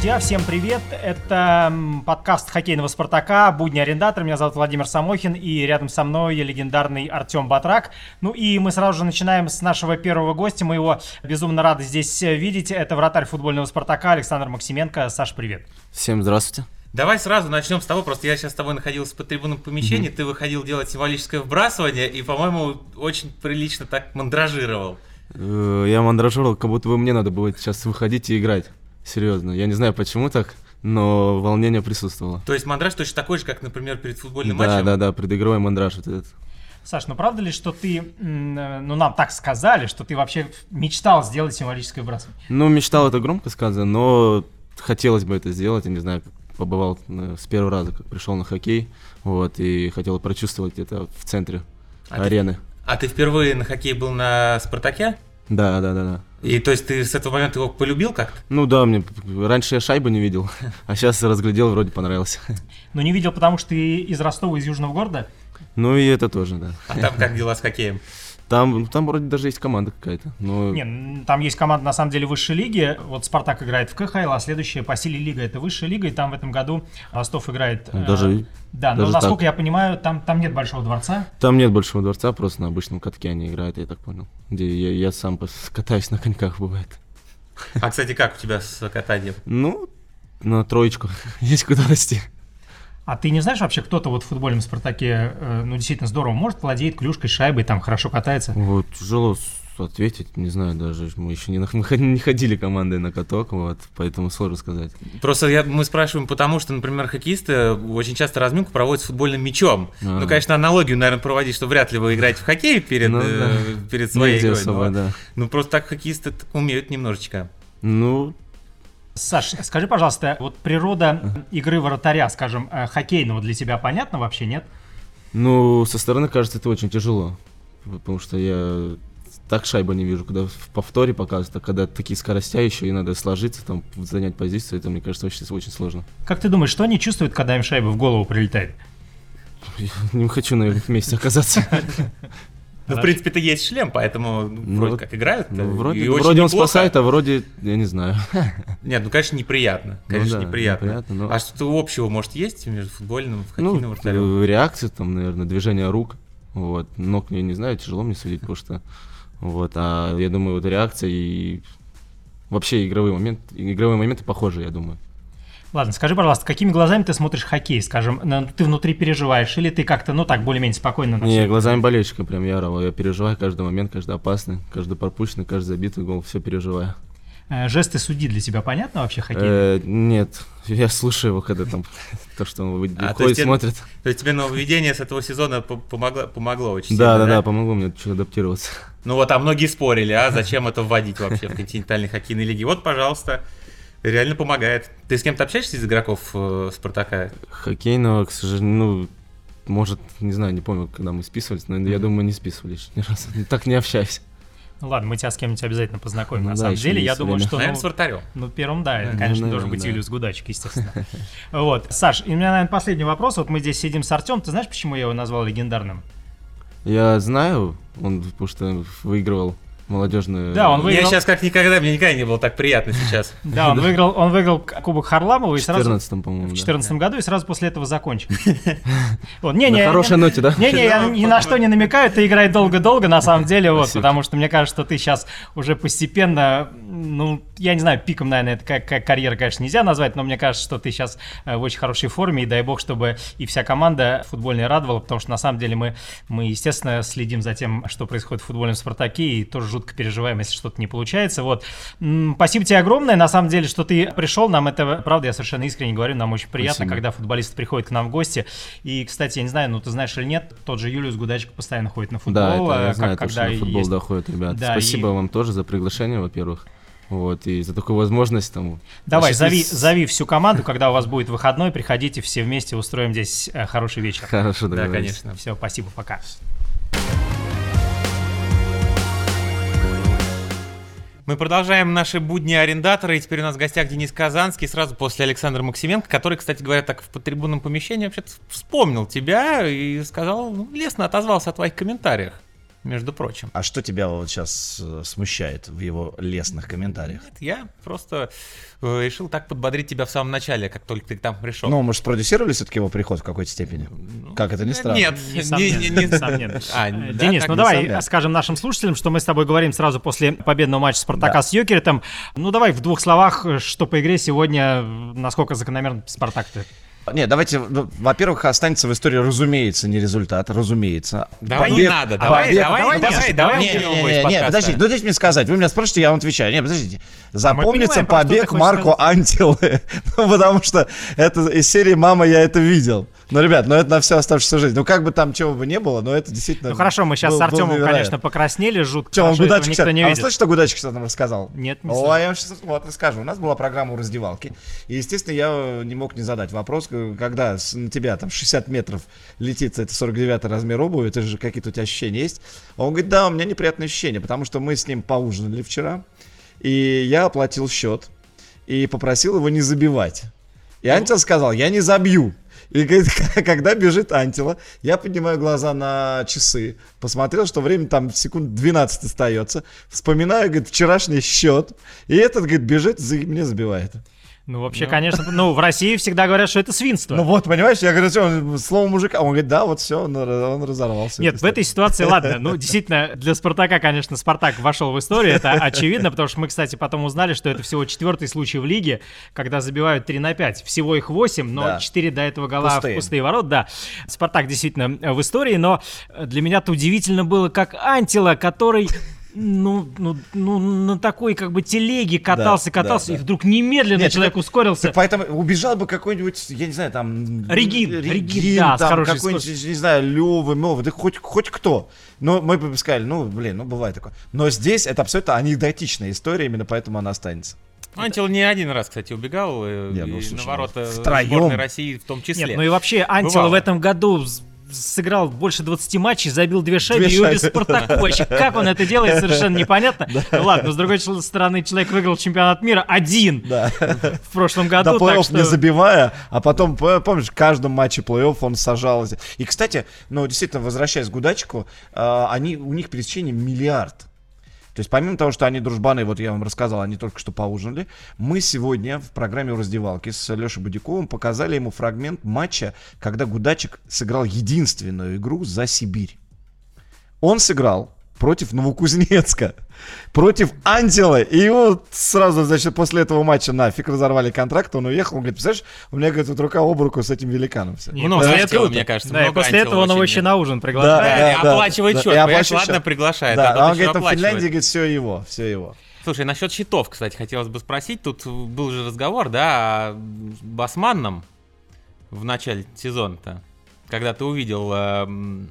Друзья, всем привет! Это подкаст хоккейного «Спартака», «Будни арендатор». Меня зовут Владимир Самохин, и рядом со мной легендарный Артем Батрак. Ну и мы сразу же начинаем с нашего первого гостя. Мы его безумно рады здесь видеть. Это вратарь футбольного «Спартака» Александр Максименко. Саш, привет! Всем здравствуйте! Давай сразу начнем с того, просто я сейчас с тобой находился под трибунном помещении, mm-hmm. ты выходил делать символическое вбрасывание и, по-моему, очень прилично так мандражировал. Э, я мандражировал, как будто бы мне надо было сейчас выходить и играть. Серьезно. Я не знаю, почему так, но волнение присутствовало. То есть мандраж точно такой же, как, например, перед футбольным да, матчем? Да, да, да, предыгровой мандраж вот этот. Саш, ну правда ли, что ты, ну нам так сказали, что ты вообще мечтал сделать символическое выбрасывание? Ну, мечтал это громко сказано, но хотелось бы это сделать, я не знаю, побывал э, с первого раза, как пришел на хоккей, вот, и хотел прочувствовать это в центре а арены. Ты, а ты впервые на хоккей был на «Спартаке»? Да, да, да, да. И то есть ты с этого момента его полюбил как-то? Ну да, мне раньше я шайбы не видел, а сейчас разглядел, вроде понравился. Ну не видел, потому что ты из Ростова, из Южного города? Ну и это тоже, да. А там как дела с хоккеем? Там, там вроде даже есть команда какая-то. Но... Не, там есть команда на самом деле высшей лиги. Вот Спартак играет в КХЛ, а следующая по силе лига это высшая лига, и там в этом году Ростов играет. Ну, даже. Э, да, даже но насколько так. я понимаю, там, там нет большого дворца. Там нет большого дворца, просто на обычном катке они играют, я так понял. Где я, я сам катаюсь на коньках, бывает. А, кстати, как у тебя с катанием? Ну, на троечку. есть куда расти. А ты не знаешь вообще, кто-то вот в футбольном «Спартаке», э, ну, действительно здорово, может, владеет клюшкой, шайбой, там хорошо катается? Вот, тяжело ответить, не знаю даже, мы еще не, не ходили командой на каток, вот, поэтому сложно сказать. Просто я, мы спрашиваем, потому что, например, хоккеисты очень часто разминку проводят с футбольным мячом. А. Ну, конечно, аналогию, наверное, проводить, что вряд ли вы играете в хоккей перед, ну, да. э, перед своей игрой. Особо, но, да. ну, просто так хоккеисты умеют немножечко. Ну, Саш, скажи, пожалуйста, вот природа игры вратаря, скажем, э, хоккейного для тебя понятна вообще, нет? Ну, со стороны кажется, это очень тяжело. Потому что я так шайбу не вижу, когда в повторе показывают, а когда такие скоростя еще и надо сложиться, там, занять позицию, это, мне кажется, очень, очень сложно. Как ты думаешь, что они чувствуют, когда им шайба в голову прилетает? Я не хочу на их месте оказаться. Ну, в принципе, это есть шлем, поэтому ну, ну вроде как играют. Ну, вроде вроде он спасает, а вроде, я не знаю. Нет, ну, конечно, неприятно. Ну конечно, ну, да, неприятно. неприятно но... А что-то общего, может, есть между футбольным и хоккейным ну, вратарем? реакция, там, наверное, движение рук. Вот. Ног я не знаю, тяжело мне судить, потому что... Вот, а я думаю, вот реакция и вообще игровые моменты, игровые моменты похожи, я думаю. Ладно, скажи, пожалуйста, какими глазами ты смотришь хоккей, скажем, ты внутри переживаешь, или ты как-то, ну так, более-менее спокойно? Не, глазами болельщика прям ярого, я переживаю каждый момент, каждый опасный, каждый пропущенный, каждый забитый гол, все переживаю. Э, жесты судьи для тебя понятно вообще хоккей? Э, нет, я слушаю его, когда там то, что он выходит, а, смотрит. То есть тебе нововведение с этого сезона помогло, помогло очень да, сильно, да? Да, да, помогло мне чуть адаптироваться. Ну вот, а многие спорили, а зачем это вводить вообще в континентальной хоккейной лиге? Вот, пожалуйста, Реально помогает. Ты с кем-то общаешься из игроков э, Спартака? Хоккейного, к сожалению, ну, может, не знаю, не помню, когда мы списывались, но я думаю, мы не списывались ни разу. Так не общаюсь. Ну ладно, мы тебя с кем-нибудь обязательно познакомим. Ну, На да, самом деле, я думаю, что... Наверное, ну, с вратарем. Ну, первым, да, это, конечно, ну, должен быть да. Илюс Гудачик, естественно. Вот. Саш, и у меня, наверное, последний вопрос. Вот мы здесь сидим с Артем. Ты знаешь, почему я его назвал легендарным? Я знаю, он потому что выигрывал молодежную. Да, он выиграл. Я сейчас как никогда, мне никогда не было так приятно сейчас. Да, он выиграл, он выиграл Кубок Харламова и сразу... В 14 по-моему. В 14 году и сразу после этого закончил. Вот, не, не, хорошей ноте, да? Не, не, я ни на что не намекаю, ты играй долго-долго, на самом деле, вот, потому что мне кажется, что ты сейчас уже постепенно, ну, я не знаю, пиком, наверное, это как, как карьера, конечно, нельзя назвать, но мне кажется, что ты сейчас э, в очень хорошей форме, и дай бог, чтобы и вся команда футбольная радовала, потому что на самом деле мы, мы естественно, следим за тем, что происходит в футбольном «Спартаке», и тоже жутко переживаем, если что-то не получается. Вот. Спасибо тебе огромное, на самом деле, что ты пришел, нам это, правда, я совершенно искренне говорю, нам очень приятно, Спасибо. когда футболисты приходят к нам в гости. И, кстати, я не знаю, ну ты знаешь или нет, тот же Юлиус Гудачик постоянно ходит на футбол. Да, это я знаю, как, когда на футбол есть... доходит, ребят. Да, Спасибо и... вам тоже за приглашение, во-первых. Вот, и за такую возможность там... Давай, зови, зови всю команду, когда у вас будет выходной, приходите все вместе, устроим здесь э, хороший вечер. Хорошо, Да, конечно. Все, спасибо, пока. Мы продолжаем наши будни арендатора, и теперь у нас в гостях Денис Казанский, сразу после Александра Максименко, который, кстати говоря, так в подтрибунном помещении вообще вспомнил тебя и сказал, ну, лестно отозвался о твоих комментариях. Между прочим. А что тебя вот сейчас э, смущает в его лестных комментариях? Нет, я просто э, решил так подбодрить тебя в самом начале, как только ты там пришел. Ну, может, спродюсировали все-таки его приход в какой-то степени? Ну, как это не странно? Нет, несомненно. А, Денис, ну давай скажем нашим слушателям, что мы с тобой говорим сразу после победного матча Спартака с Йокеритом. Ну давай в двух словах, что по игре сегодня, насколько закономерно Спартак-то нет, давайте, ну, во-первых, останется в истории, разумеется, не результат, разумеется. Давай побег, не надо, давай, побег, давай, давай, давай, давай, не, не, не, не, подождите, ну дайте мне сказать, вы меня спрашиваете, я вам отвечаю. Нет, подождите, запомнится побег Марко Антилы, ну, потому что это из серии «Мама, я это видел». Ну, ребят, ну это на всю оставшуюся жизнь. Ну, как бы там чего бы не было, но это действительно... Ну, хорошо, мы сейчас был, с Артемом, конечно, покраснели жутко. Что, он Гудачик, никто не а видит. А вы слышите, что Гудачик что нам рассказал? Нет, не О, я вам сейчас вот расскажу. У нас была программа у раздевалки. И, естественно, я не мог не задать вопрос, когда на тебя там 60 метров летит, это 49 размер обуви, это же какие-то у тебя ощущения есть? Он говорит, да, у меня неприятные ощущения, потому что мы с ним поужинали вчера, и я оплатил счет, и попросил его не забивать. И Антил сказал, я не забью. И когда бежит Антила, я поднимаю глаза на часы, посмотрел, что время там секунд 12 остается, вспоминаю, говорит, вчерашний счет, и этот, говорит, бежит, и мне забивает. Ну, вообще, ну. конечно, ну, в России всегда говорят, что это свинство. Ну вот, понимаешь, я говорю, что слово мужика, он говорит, да, вот все, он, он разорвался. Нет, в этой ситуации, ладно, ну, действительно, для Спартака, конечно, Спартак вошел в историю, это очевидно, потому что мы, кстати, потом узнали, что это всего четвертый случай в лиге, когда забивают 3 на 5. Всего их 8, но да. 4 до этого гола пустые. в пустые ворот, да. Спартак действительно в истории, но для меня-то удивительно было, как Антила, который ну, ну, ну, на такой как бы телеге катался, да, катался, да, да. и вдруг немедленно Нет, человек так, ускорился. Так поэтому убежал бы какой-нибудь, я не знаю, там... Регин, Регин, Регин да, там какой-нибудь, не знаю, Лёва, Мова, да хоть, хоть кто. Но мы бы сказали, ну, блин, ну, бывает такое. Но здесь это абсолютно анекдотичная история, именно поэтому она останется. Антил не один раз, кстати, убегал э, не, ну, слушай, на ворота втроем. сборной России в том числе. Нет, ну и вообще Антил в этом году сыграл больше 20 матчей, забил две шайбы две и убил Спартаку. Вообще, как он это делает, совершенно непонятно. Ну ладно, но с другой стороны, человек выиграл чемпионат мира один в прошлом году. До плей-офф не забивая, а потом, помнишь, в каждом матче плей-офф он сажал. И, кстати, ну, действительно, возвращаясь к Гудачику, а, они, у них пересечение миллиард. То есть помимо того, что они дружбаны, вот я вам рассказал, они только что поужинали, мы сегодня в программе раздевалки с Лешей Будяковым показали ему фрагмент матча, когда Гудачик сыграл единственную игру за Сибирь. Он сыграл против Новокузнецка, против Антила. И его сразу, значит, после этого матча нафиг разорвали контракт, он уехал. Он говорит, представляешь, у меня, говорит, вот рука об руку с этим великаном. Все. Много да, этого, мне кажется. Да, и после этого он его еще на ужин приглашает. Да, да, да, оплачивает да, счет. Оплачивает ладно, приглашает. Да, а он говорит, в Финляндии, говорит, все его, все его. Слушай, насчет счетов, кстати, хотелось бы спросить. Тут был же разговор, да, о Басманном в начале сезона-то, когда ты увидел эм,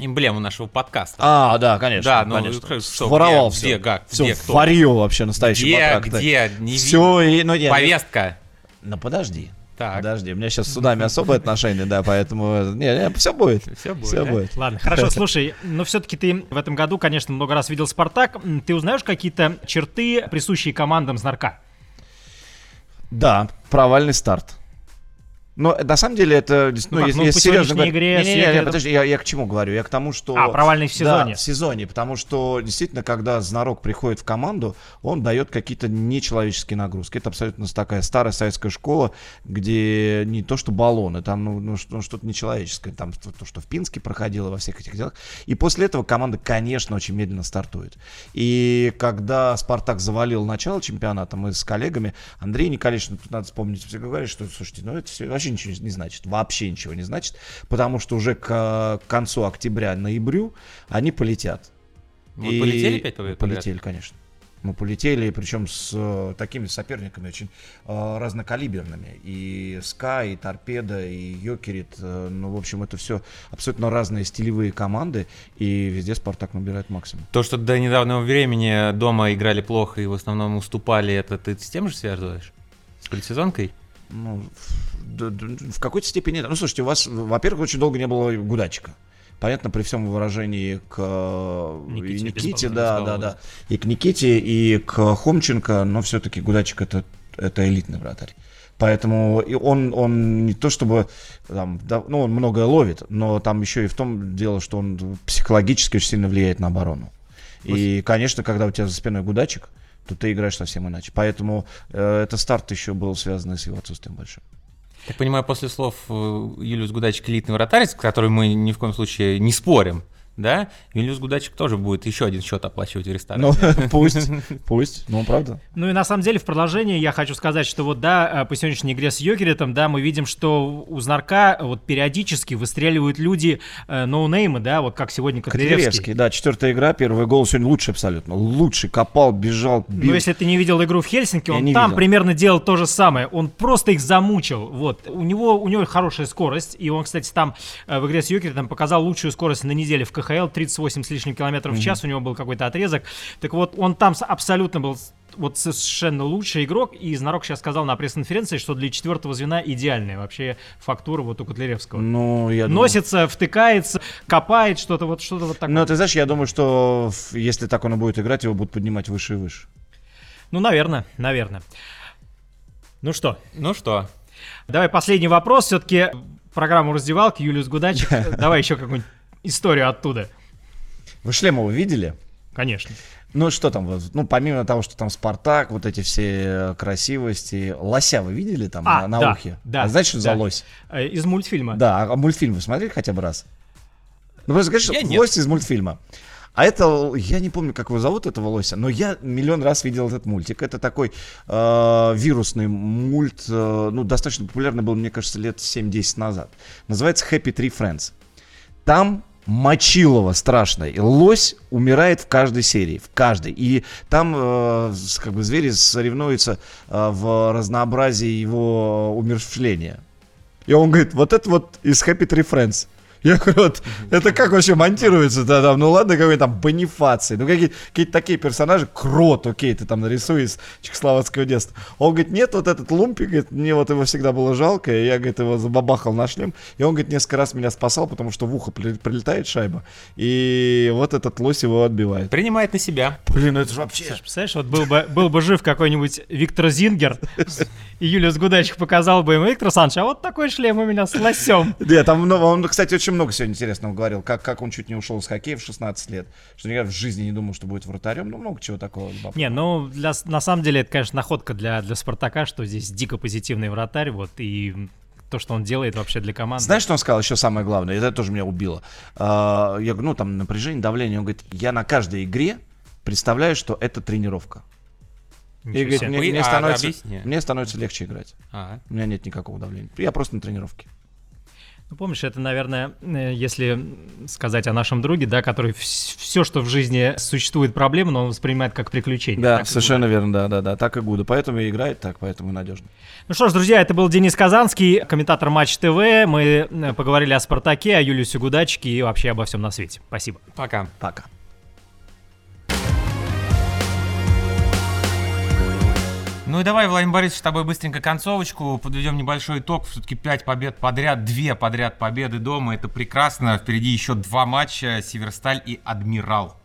эмблему нашего подкаста. А, да, конечно. Да, ну, конечно. Что, Воровал где, все. Где, как, все где, кто? варил вообще настоящий где, подкаст. Где, не все, и, ну, нет, Повестка. Ну, подожди. Так. Подожди, у меня сейчас с судами особые отношения, да, поэтому не, не, все будет. Все будет. Все будет. Ладно, хорошо, слушай, но все-таки ты в этом году, конечно, много раз видел Спартак. Ты узнаешь какие-то черты, присущие командам Знарка? Да, провальный старт. Но на самом деле это, ну, ну, если, ну, если серьезно говорить... игре... Не, не, не, подожди, я, я к чему говорю? Я к тому, что... А, провальный в сезоне. Да, в сезоне, потому что действительно, когда Знарок приходит в команду, он дает какие-то нечеловеческие нагрузки. Это абсолютно такая старая советская школа, где не то, что баллоны, там ну, ну, ну что-то нечеловеческое, там то, что в Пинске проходило во всех этих делах. И после этого команда, конечно, очень медленно стартует. И когда Спартак завалил начало чемпионата, мы с коллегами, Андрей Николаевич, ну, тут надо вспомнить, все говорит, что, слушайте, ну это все вообще вообще ничего не значит, вообще ничего не значит, потому что уже к концу октября-ноябрю они полетят. Вы и... полетели опять подряд? Полетели, конечно. Мы полетели, причем с э, такими соперниками очень э, разнокалиберными. И СКА, и Торпеда, и Йокерит. Э, ну, в общем, это все абсолютно разные стилевые команды. И везде Спартак набирает максимум. То, что до недавнего времени дома играли плохо и в основном уступали, это ты с тем же связываешь? С предсезонкой? Ну, в какой-то степени... Ну, слушайте, у вас, во-первых, очень долго не было Гудачика. Понятно, при всем выражении к Никите, и Никите да, да, да, и к Никите, и к Хомченко, но все-таки Гудачик это, это элитный вратарь. Поэтому и он, он не то чтобы там, да, ну, он многое ловит, но там еще и в том дело, что он психологически очень сильно влияет на оборону. И, конечно, когда у тебя за спиной гудачик, то ты играешь совсем иначе. Поэтому э, это старт еще был связан с его отсутствием большим. Так понимаю, после слов э, Юлиус Гудачик элитный вратарь, с которым мы ни в коем случае не спорим, да, Вильнюс Гудачик тоже будет еще один счет оплачивать в ресторане. Ну, пусть, пусть, ну, правда. Ну и на самом деле в продолжение я хочу сказать, что вот, да, э, по сегодняшней игре с Йокеритом, да, мы видим, что у Знарка вот периодически выстреливают люди э, ноунеймы, да, вот как сегодня Котляревский. да, четвертая игра, первый гол сегодня лучший абсолютно, лучший, копал, бежал, бил. Ну если ты не видел игру в Хельсинки, он там примерно делал то же самое, он просто их замучил, вот. У него, у него хорошая скорость, и он, кстати, там э, в игре с Йокеритом показал лучшую скорость на неделе в КХ КХЛ, 38 с лишним километров в час, у него был какой-то отрезок. Так вот, он там абсолютно был вот совершенно лучший игрок, и Знарок сейчас сказал на пресс-конференции, что для четвертого звена идеальная вообще фактура вот у Котляревского. Ну, я Носится, думаю... втыкается, копает что-то вот, что-то вот такое. Ну, ты знаешь, я думаю, что если так он и будет играть, его будут поднимать выше и выше. Ну, наверное, наверное. Ну что? Ну что? Давай последний вопрос. Все-таки программу раздевалки Юлиус Гудачик. Давай еще какую-нибудь историю оттуда. Вы Шлемова видели? Конечно. Ну, что там, ну, помимо того, что там Спартак, вот эти все красивости. Лося вы видели там а, на, на да, ухе? Да. А знаете, что да. за лось? Э, из мультфильма. Да, а мультфильм вы смотрели хотя бы раз? Ну, просто скажи, что лось из мультфильма. А это, я не помню, как его зовут, этого лося, но я миллион раз видел этот мультик. Это такой э, вирусный мульт, э, ну, достаточно популярный был, мне кажется, лет 7-10 назад. Называется Happy Tree Friends. Там Мочилова страшное. Лось умирает в каждой серии, в каждой. И там э, как бы звери соревнуются э, в разнообразии его умерщвления. И он говорит, вот это вот из Happy Tree Friends. Я говорю, вот, это как вообще монтируется-то там? Ну ладно, какой там Бонифаций, ну какие, какие-то такие персонажи, Крот, окей, ты там нарисуй из чехословацкого детства. Он говорит, нет, вот этот Лумпик, говорит, мне вот его всегда было жалко, и я, говорит, его забабахал на шлем, и он, говорит, несколько раз меня спасал, потому что в ухо прилетает шайба, и вот этот лось его отбивает. Принимает на себя. Блин, это же вообще... Представляешь, вот был бы, был бы жив какой-нибудь Виктор Зингер, и Юлиус Гудачик показал бы ему, Виктор Александрович, а вот такой шлем у меня с лосем. Нет, там, ну, он, кстати, очень очень много сегодня интересного говорил, как, как он чуть не ушел с хоккея в 16 лет, что никогда в жизни не думал, что будет вратарем, ну много чего такого. Не, ну для, на самом деле это, конечно, находка для, для Спартака, что здесь дико позитивный вратарь, вот, и то, что он делает вообще для команды. Знаешь, что он сказал еще самое главное? Это тоже меня убило. А, я говорю, ну там напряжение, давление. Он говорит, я на каждой игре представляю, что это тренировка. И говорит, мне, мне, а, становится, мне становится легче играть. А. У меня нет никакого давления. Я просто на тренировке. Ну, помнишь, это, наверное, э, если сказать о нашем друге, да, который все, что в жизни существует проблема, но он воспринимает как приключение. Да, совершенно верно, да, да, да, так и Гуда. Поэтому и играет так, поэтому и надежно. Ну что ж, друзья, это был Денис Казанский, комментатор Матч ТВ. Мы э, поговорили о Спартаке, о Юлиусе Гудачке и вообще обо всем на свете. Спасибо. Пока. Пока. Ну и давай, Владимир Борисович, с тобой быстренько концовочку, подведем небольшой итог. Все-таки 5 побед подряд, 2 подряд победы дома, это прекрасно. Впереди еще два матча, Северсталь и Адмирал.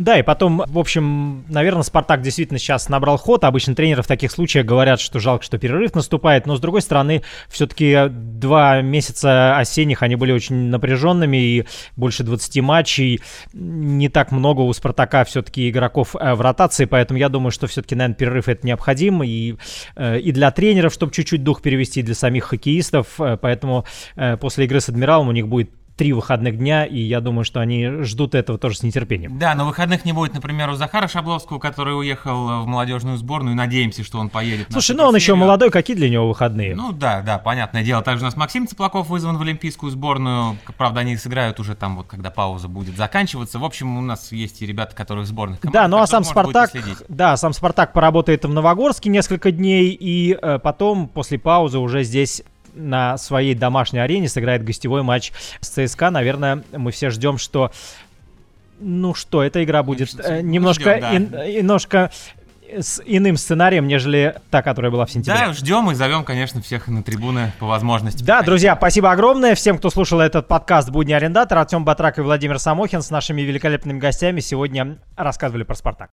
Да, и потом, в общем, наверное, Спартак действительно сейчас набрал ход. Обычно тренеры в таких случаях говорят, что жалко, что перерыв наступает. Но, с другой стороны, все-таки два месяца осенних, они были очень напряженными. И больше 20 матчей. Не так много у Спартака все-таки игроков э, в ротации. Поэтому я думаю, что все-таки, наверное, перерыв это необходим. И, э, и для тренеров, чтобы чуть-чуть дух перевести, и для самих хоккеистов. Э, поэтому после игры с Адмиралом у них будет три выходных дня, и я думаю, что они ждут этого тоже с нетерпением. Да, но выходных не будет, например, у Захара Шабловского, который уехал в молодежную сборную, и надеемся, что он поедет. Слушай, ну он еще молодой, какие для него выходные? Ну да, да, понятное дело. Также у нас Максим Цыплаков вызван в Олимпийскую сборную. Правда, они сыграют уже там, вот когда пауза будет заканчиваться. В общем, у нас есть и ребята, которые в сборных командах. Да, ну а сам Спартак, да, сам Спартак поработает в Новогорске несколько дней, и э, потом, после паузы, уже здесь на своей домашней арене сыграет гостевой матч с ЦСКА. Наверное, мы все ждем, что ну что, эта игра будет э, немножко, ждем, да. ин, немножко с иным сценарием, нежели та, которая была в сентябре. Да, ждем и зовем, конечно, всех на трибуны по возможности. Да, друзья, спасибо огромное всем, кто слушал этот подкаст «Будни арендатор». Артем Батрак и Владимир Самохин с нашими великолепными гостями сегодня рассказывали про «Спартак».